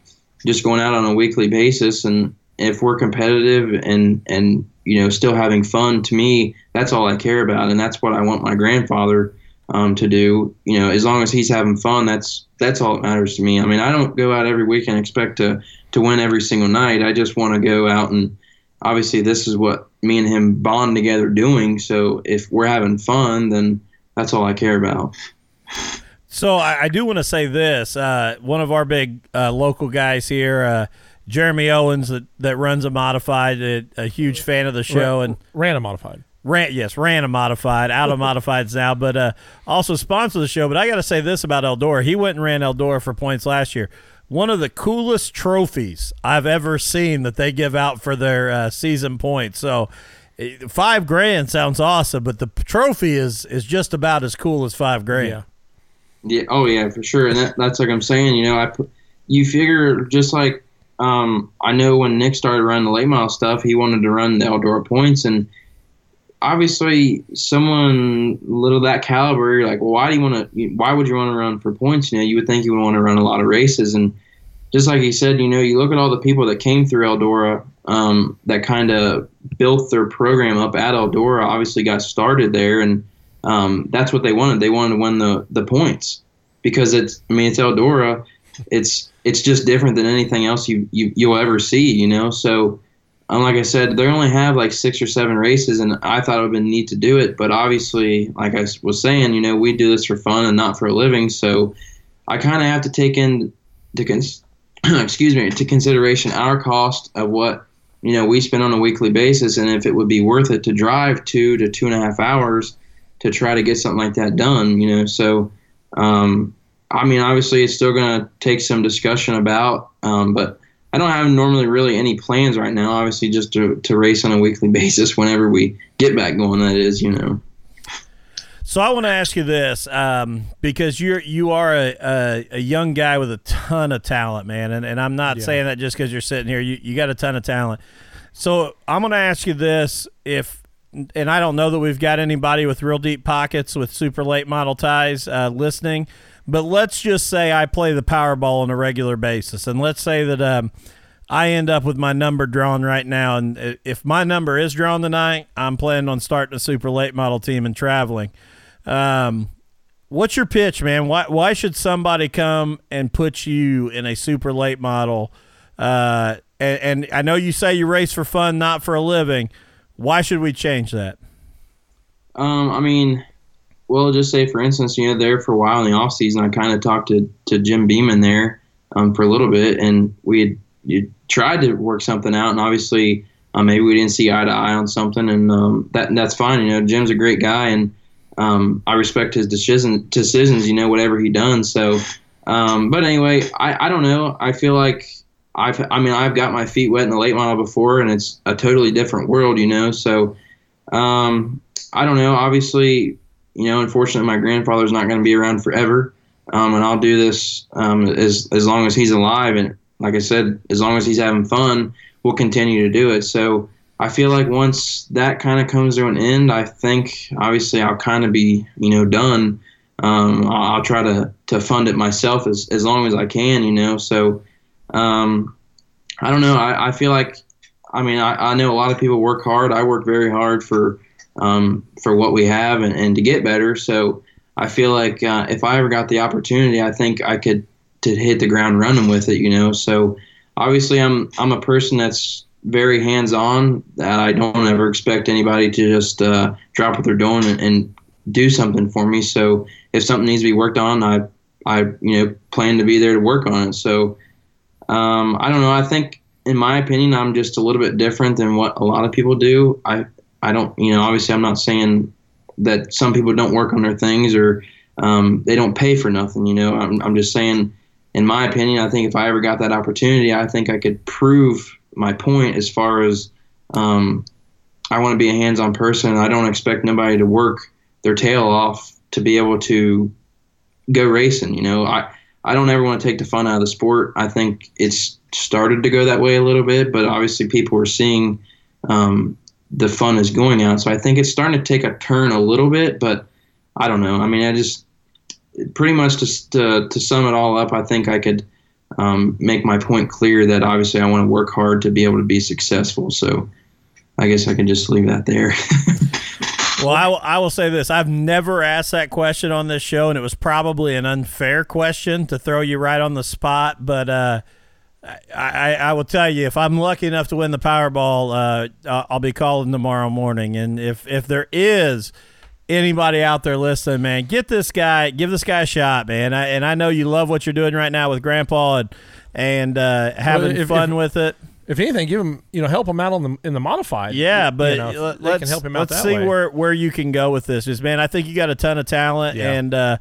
just going out on a weekly basis, and if we're competitive and and you know still having fun, to me, that's all I care about, and that's what I want my grandfather um, to do. You know, as long as he's having fun, that's that's all that matters to me. I mean, I don't go out every week and expect to to win every single night. I just want to go out and obviously this is what me and him bond together doing. So if we're having fun, then that's all I care about. So I, I do want to say this. Uh, one of our big uh, local guys here, uh, Jeremy Owens, that, that runs a modified, a, a huge fan of the show, and Random modified. ran yes ran a modified out of modifieds now but uh also sponsor the show but i gotta say this about eldora he went and ran eldora for points last year one of the coolest trophies i've ever seen that they give out for their uh, season points so eh, five grand sounds awesome but the trophy is is just about as cool as five grand Yeah. Yeah. Oh yeah, for sure. And that, that's like I'm saying. You know, I put, you figure just like um, I know when Nick started running the late model stuff, he wanted to run the Eldora points, and obviously someone little that caliber, you're like, why do you want to? Why would you want to run for points? You know, you would think you would want to run a lot of races, and just like he said, you know, you look at all the people that came through Eldora um, that kind of built their program up at Eldora. Obviously, got started there, and um, that's what they wanted. They wanted to win the the points because it's. I mean, it's Eldora. It's it's just different than anything else you, you you'll ever see. You know, so. Um, like I said, they only have like six or seven races, and I thought it would been neat to do it. But obviously, like I was saying, you know, we do this for fun and not for a living. So I kind of have to take in to cons- excuse me to consideration our cost of what you know we spend on a weekly basis, and if it would be worth it to drive two to two and a half hours to try to get something like that done. You know, so um, I mean, obviously, it's still going to take some discussion about, um, but I don't have normally really any plans right now. Obviously, just to, to race on a weekly basis whenever we get back going. That is, you know. So I want to ask you this um, because you're you are a, a, a young guy with a ton of talent, man, and, and I'm not Yeah. saying that just because you're sitting here. You you got a ton of talent. So I'm going to ask you this: if and I don't know that we've got anybody with real deep pockets with super late model ties uh, listening, but let's just say I play the Powerball on a regular basis, and let's say that um, I end up with my number drawn right now, and if my number is drawn tonight, I'm planning on starting a super late model team and traveling. Um, what's your pitch, man? Why why should somebody come and put you in a super late model? Uh, and, and I know you say you race for fun, not for a living. Why should we change that? Um, I mean, well, just say for instance, you know, there for a while in the off season, I kind of talked to, to Jim Beeman there um, for a little bit, and we had tried to work something out, and obviously um, maybe we didn't see eye to eye on something, and um, that that's fine. You know, Jim's a great guy, and um, I respect his decision decisions. You know, whatever he done. So, um, but anyway, I, I don't know. I feel like I've I mean I've got my feet wet in the late model before, and it's a totally different world. You know, so um, I don't know. Obviously, you know, unfortunately, my grandfather's not going to be around forever, um, and I'll do this um, as as long as he's alive. And like I said, as long as he's having fun, we'll continue to do it. So I feel like once that kind of comes to an end, I think obviously I'll kind of be you know done. Um, I'll, I'll, try to to fund it myself as as long as I can. You know, so um, I don't know. I, I feel like I mean I, I know a lot of people work hard. I work very hard for um, for what we have and, and to get better. So I feel like uh, if I ever got the opportunity, I think I could to hit the ground running with it. You know, so obviously I'm I'm a person that's very hands on. That I don't ever expect anybody to just uh, drop what they're doing and, and do something for me. So if something needs to be worked on, I I you know plan to be there to work on it. So um, I don't know. I think in my opinion, I'm just a little bit different than what a lot of people do. I I don't, you know, obviously I'm not saying that some people don't work on their things or um, they don't pay for nothing. You know, I'm, I'm just saying, in my opinion, I think if I ever got that opportunity, I think I could prove my point as far as um, I want to be a hands-on person. I don't expect nobody to work their tail off to be able to go racing. You know, I I don't ever want to take the fun out of the sport. I think it's started to go that way a little bit, but obviously people are seeing um, the fun is going out. So I think it's starting to take a turn a little bit, but I don't know. I mean, I just pretty much just to, to sum it all up, I think I could um, make my point clear that obviously I want to work hard to be able to be successful. So I guess I can just leave that there. well, I will, I will say this. I've never asked that question on this show, and it was probably an unfair question to throw you right on the spot, but, uh, I, I will tell you if I'm lucky enough to win the Powerball, uh, I'll be calling tomorrow morning. And if if there is anybody out there listening, man, get this guy, give this guy a shot, man. I, and I know you love what you're doing right now with Grandpa and and uh, having well, if, fun if, with it. If anything, give him you know help him out on the in the modified. Yeah, but you know, let's help him out let's see way. where where you can go with this. Just man, I think you got a ton of talent yeah. and. Uh,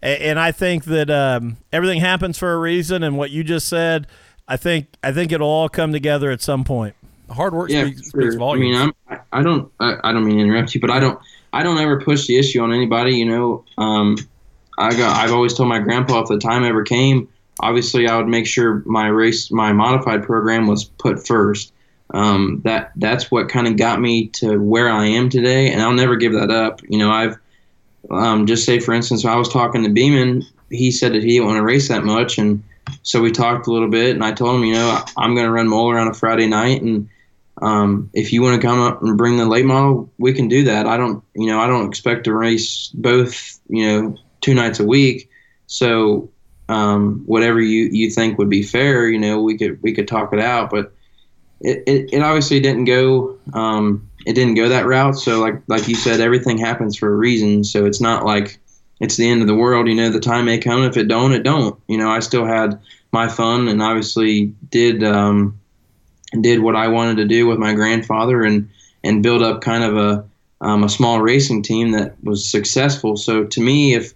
and I think that um, everything happens for a reason, and what you just said, I think I think it'll all come together at some point. Hard work yeah, speaks, sure. speaks volumes. I mean, I'm, I don't I, I don't mean to interrupt you, but I don't I don't ever push the issue on anybody. You know, um, I got I've always told my grandpa if the time ever came, obviously I would make sure my race my modified program was put first. Um, that that's what kind of got me to where I am today, and I'll never give that up. You know, I've um, just say for instance, when I was talking to Beeman, he said that he didn't want to race that much, and so we talked a little bit, and I told him, you know, I'm going to run Moler on a Friday night, and um, if you want to come up and bring the late model, we can do that. I don't, you know, I don't expect to race both, you know, two nights a week. So um, whatever you, you think would be fair, you know, we could we could talk it out. But it, it, it obviously didn't go um, it didn't go that route. So like like you said, everything happens for a reason. So it's not like it's the end of the world. You know, the time may come. If it don't, it don't. You know, I still had my fun and obviously did um, did what I wanted to do with my grandfather and and build up kind of a um, a small racing team that was successful. So to me, if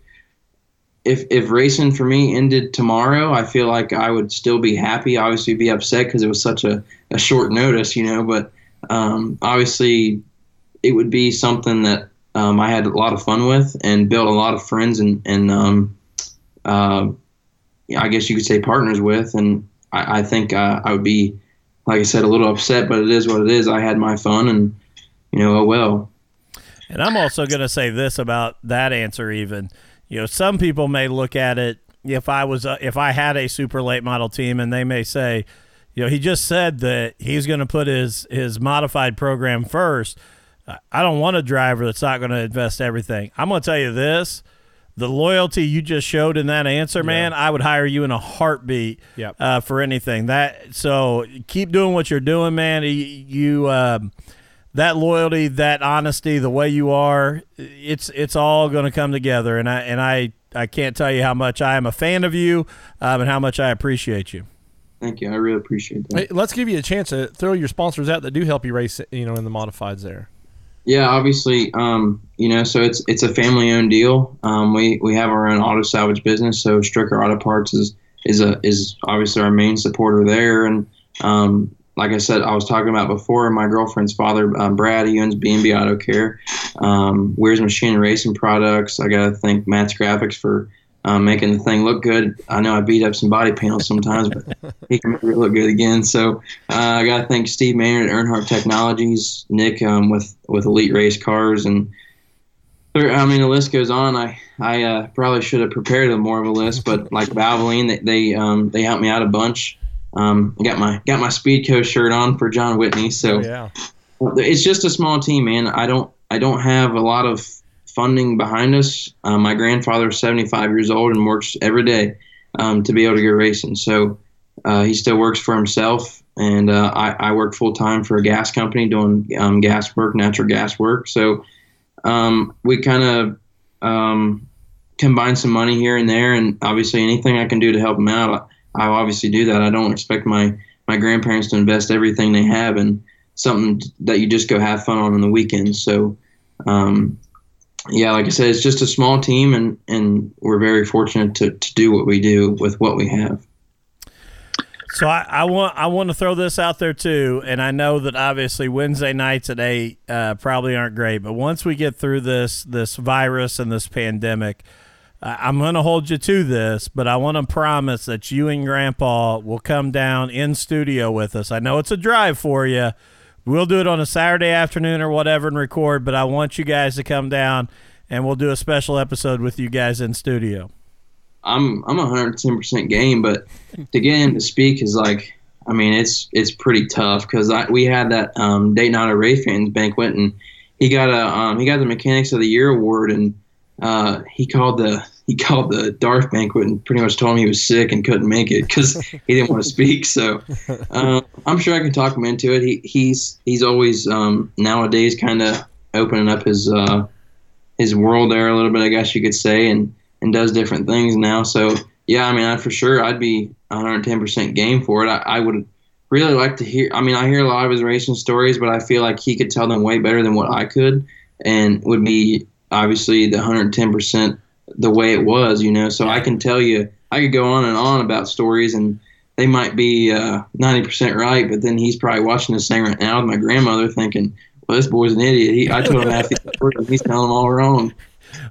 if if racing for me ended tomorrow, I feel like I would still be happy. Obviously, be upset because it was such a, a short notice, you know. But um, obviously, it would be something that um, I had a lot of fun with and built a lot of friends and, and um, uh, I guess you could say partners with. And I, I think uh, I would be, like I said, a little upset, but it is what it is. I had my fun and, you know, oh well. And I'm also going to say this about that answer, even. You know, some people may look at it if I was, if I had a super late model team and they may say, You know, he just said that he's going to put his his modified program first. I don't want a driver that's not going to invest everything. I'm going to tell you this: the loyalty you just showed in that answer, man, I would hire you in a heartbeat Yep. uh, for anything. That so keep doing what you're doing, man. You, you um, that loyalty, that honesty, the way you are, it's it's all going to come together. And I and I I can't tell you how much I am a fan of you um, and how much I appreciate you. Thank you. I really appreciate that. Hey, let's give you a chance to throw your sponsors out that do help you race, you know, in the modifieds there. Yeah, obviously, um, you know, so it's it's a family-owned deal. Um, we we have our own auto salvage business, so Stricker Auto Parts is is a is obviously our main supporter there. And um, like I said, I was talking about before, my girlfriend's father, um, Brad, he owns B&B Auto Care. Um, Weir's Machine Racing Products. I got to thank Matt's Graphics for um, making the thing look good. I know I beat up some body panels sometimes, but he can make it look good again. So uh, I got to thank Steve Maynard at Earnhardt Technologies, Nick um, with with Elite Race Cars, and I mean the list goes on. I I uh, probably should have prepared a more of a list, but like Valvoline, they they, um, they helped me out a bunch. Um, I got my got my Speedco shirt on for John Whitney, so Oh, yeah. it's just a small team, man. I don't I don't have a lot of funding behind us. Uh, my grandfather is 75 years old and works every day um, to be able to go racing. So uh, he still works for himself, and uh, I, I work full time for a gas company doing um, gas work, natural gas work. So um, we kind of um, combine some money here and there, and obviously anything I can do to help him out, I, I'll obviously do that. I don't expect my my grandparents to invest everything they have in something that you just go have fun on on the weekends. So, um, yeah, like I said, it's just a small team, and, and we're very fortunate to, to do what we do with what we have. So I, I want I want to throw this out there too, and I know that obviously Wednesday nights at eight uh, probably aren't great, but once we get through this this virus and this pandemic, uh, I'm going to hold you to this, but I want to promise that you and Grandpa will come down in studio with us. I know it's a drive for you. We'll do it on a Saturday afternoon or whatever and record, but I want you guys to come down and we'll do a special episode with you guys in studio. I'm I'm 110 percent game, but to get him to speak is like, I mean, it's it's pretty tough because we had that um, Dayton Auto Race fans banquet, and he got a um, he got the Mechanics of the Year award, and uh, he called the he called the DARF banquet and pretty much told him he was sick and couldn't make it because he didn't want to speak. So uh, I'm sure I can talk him into it. He he's he's always um, nowadays kind of opening up his uh, his world there a little bit, I guess you could say, and and does different things now. So yeah, I mean, I, for sure, I'd be 110% game for it. I, I would really like to hear. I mean, I hear a lot of his racing stories, but I feel like he could tell them way better than what I could, and would be obviously the 110% the way it was, you know. So I can tell you, I could go on and on about stories, and they might be uh, 90% right, but then he's probably watching this thing right now with my grandmother, thinking, "Well, this boy's an idiot." He, I told him half these stories, and he's telling them all wrong.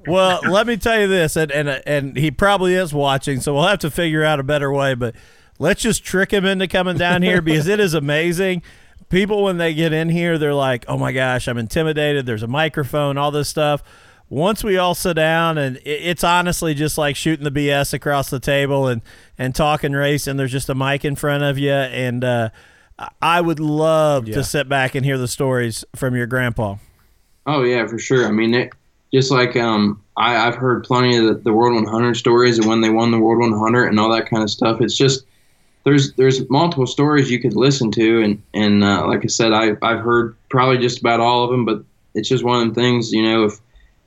well, let me tell you this, and, and and he probably is watching, so we'll have to figure out a better way. But let's just trick him into coming down here because it is amazing. People when they get in here, they're like, "Oh my gosh, I'm intimidated." There's a microphone, all this stuff. Once we all sit down, and it's honestly just like shooting the BS across the table and and talking race, and there's just a mic in front of you, and uh, I would love Yeah. to sit back and hear the stories from your grandpa. Oh yeah, for sure. I mean, it, just like um, I, I've heard plenty of the, the World 100 stories and when they won the World 100 and all that kind of stuff. It's just there's there's multiple stories you could listen to, and and uh, like I said, I I've heard probably just about all of them, but it's just one of the things. You know, if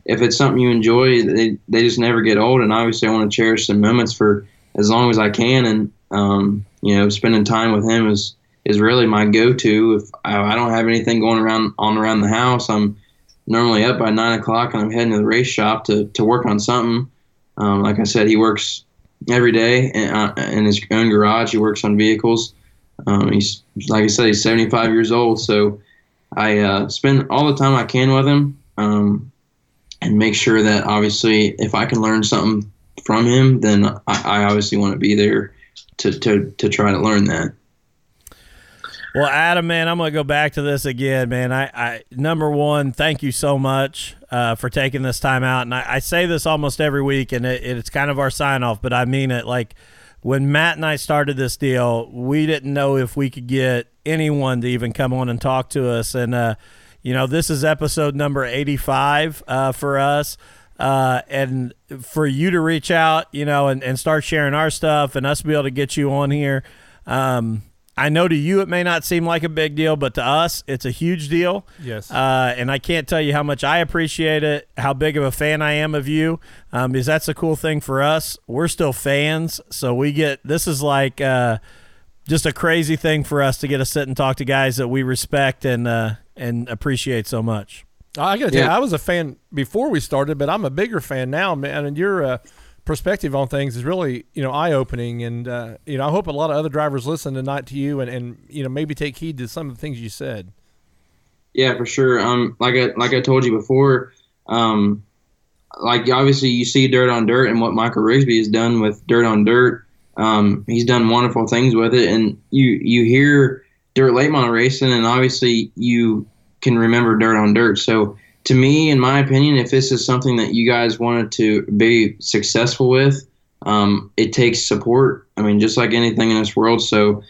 if it's something you enjoy, they they just never get old. And obviously, I want to cherish some moments for as long as I can, and um, you know, spending time with him is is really my go-to. If I, I don't have anything going around on around the house, I'm normally up by nine o'clock and I'm heading to the race shop to, to work on something. Um, like I said, he works every day in, uh, in his own garage. He works on vehicles. Um, he's like I said, he's 75 years old. So I uh, spend all the time I can with him um, and make sure that obviously if I can learn something from him, then I, I obviously want to be there to, to, to try to learn that. Well, Adam, man, I'm gonna go back to this again, man. I, I number one, thank you so much uh, for taking this time out, and I, I say this almost every week, and it, it's kind of our sign off, but I mean it. Like when Matt and I started this deal, we didn't know if we could get anyone to even come on and talk to us. And, uh, you know, this is episode number 85 uh, for us. Uh, and for you to reach out, you know, and, and start sharing our stuff and us be able to get you on here. Um, I know to you it may not seem like a big deal, but to us it's a huge deal. Yes. Uh, and I can't tell you how much I appreciate it, how big of a fan I am of you, um, because that's a cool thing for us. We're still fans, so we get this is like uh, just a crazy thing for us to get to sit and talk to guys that we respect and uh, and appreciate so much. I got to tell you, I was a fan before we started, but I'm a bigger fan now, man. And your uh, perspective on things is really, you know, eye opening. And uh, you know, I hope a lot of other drivers listen tonight to you, and, and you know, maybe take heed to some of the things you said. Yeah, for sure. Um, like I like I told you before, um, like obviously you see dirt on dirt and what Michael Rigsby has done with dirt on dirt. Um, he's done wonderful things with it, and you you hear dirt late model racing, and obviously you can remember dirt on dirt. So to me, in my opinion, if this is something that you guys wanted to be successful with, um, it takes support. I mean, just like anything in this world. So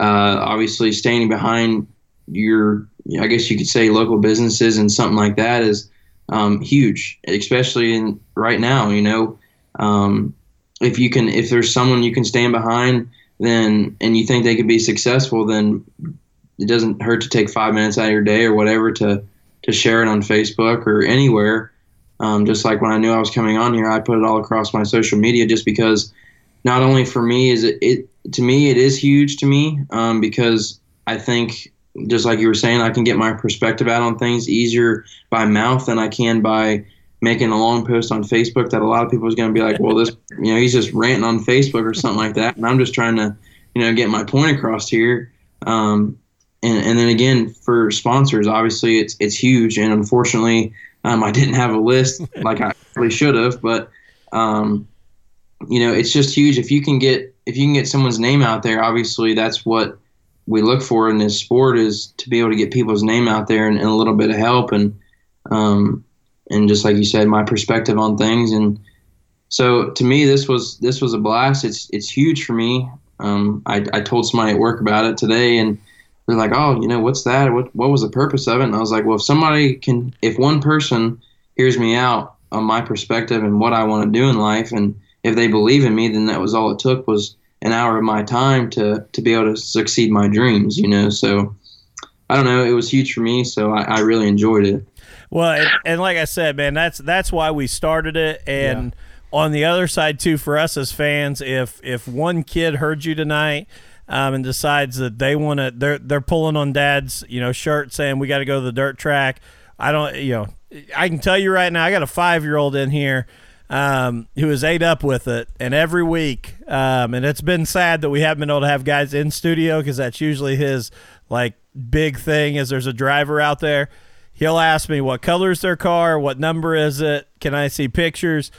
uh, obviously, standing behind your, I guess you could say, local businesses and something like that is um, huge, especially in right now. You know, um, if you can, if there's someone you can stand behind, then and you think they could be successful, then it doesn't hurt to take five minutes out of your day or whatever to to share it on Facebook or anywhere. Um, just like when I knew I was coming on here, I put it all across my social media just because not only for me is it, it to me it is huge to me um, because I think just like you were saying, I can get my perspective out on things easier by mouth than I can by making a long post on Facebook that a lot of people is going to be like, well, this, you know, he's just ranting on Facebook or something like that. And I'm just trying to, you know, get my point across here. Um, and, and then again, for sponsors, obviously it's, it's huge. And unfortunately, um, I didn't have a list like I really should have, but, um, you know, it's just huge. If you can get, if you can get someone's name out there, obviously that's what we look for in this sport is to be able to get people's name out there and, and a little bit of help and um, and just like you said, my perspective on things. And so to me, this was this was a blast. It's it's huge for me. Um, I, I told somebody at work about it today, and they're like, "Oh, you know, what's that? What what was the purpose of it?" And I was like, "Well, if somebody can, if one person hears me out on my perspective and what I want to do in life, and if they believe in me, then that was all it took was an hour of my time to to be able to succeed my dreams. You know, so I don't know. It was huge for me, so I, I really enjoyed it. Well, and, and like I said, man, that's that's why we started it. And on the other side too, for us as fans, if if one kid heard you tonight um, and decides that they want to, they're they're pulling on dad's you know shirt saying we got to go to the dirt track. I don't, you know, I can tell you right now, I got a five year old in here. Um, who is ate up with it, and every week, um, and it's been sad that we haven't been able to have guys in studio because that's usually his like big thing. Is there's a driver out there, he'll ask me what color is their car, what number is it, can I see pictures?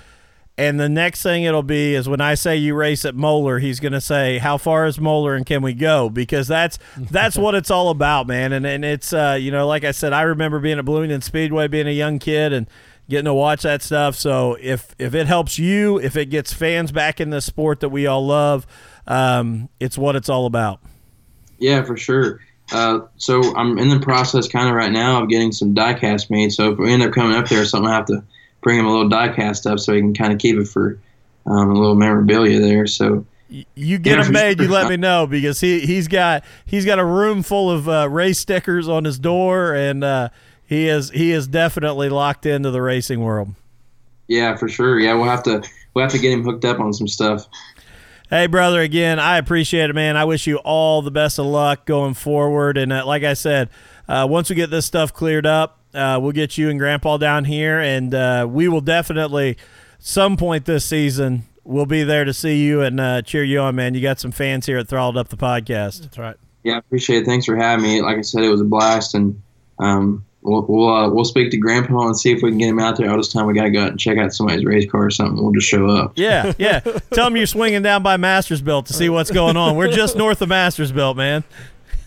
And the next thing it'll be is when I say you race at Moler, he's going to say, "How far is Moler and can we go?" Because that's that's what it's all about, man. And and it's uh, you know, like I said, I remember being at Bloomington Speedway, being a young kid, and getting to watch that stuff. So if if it helps you, if it gets fans back in the sport that we all love, um, it's what it's all about. Yeah, for sure. Uh, so I'm in the process kind of right now of getting some diecast made. So if we end up coming up there or something, I have to bring him a little diecast up so he can kind of keep it for um, a little memorabilia there. So You get them made, you let me know because he he's got he's got a room full of uh, race stickers on his door, and uh, he is he is definitely locked into the racing world. yeah, for sure. Yeah, we'll have to we'll have to get him hooked up on some stuff. Hey, brother, again, I appreciate it, man. I wish you all the best of luck going forward. And uh, like I said, uh, once we get this stuff cleared up, uh, we'll get you and Grandpa down here, and uh, we will definitely, some point this season, we'll be there to see you and uh, cheer you on, man. You got some fans here at Throttled Up the podcast. That's right. Yeah, I appreciate it. Thanks for having me. Like I said, it was a blast, and um, we'll we'll, uh, we'll speak to Grandpa and see if we can get him out there. All this time we gotta go out and check out somebody's race car or something. We'll just show up. Yeah, yeah. Tell him you're swinging down by Mastersville to see what's going on. We're just north of Mastersville, man.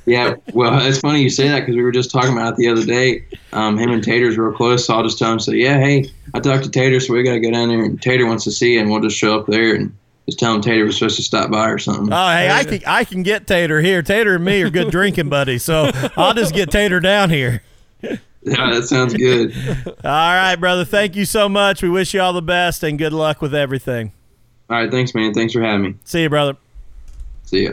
Yeah, well, it's funny you say that because we were just talking about it the other day. Um, him and Tater's real close, so I'll just tell him, say, yeah, hey, I talked to Tater, so we got to go down there, and Tater wants to see you, and we'll just show up there, and just tell him Tater was supposed to stop by or something. Oh, hey, I can I can get Tater here. Tater and me are good drinking buddies, so I'll just get Tater down here. Yeah, that sounds good. All right, brother. Thank you so much. We wish you all the best and good luck with everything. All right, thanks, man. Thanks for having me. See you, brother. See ya.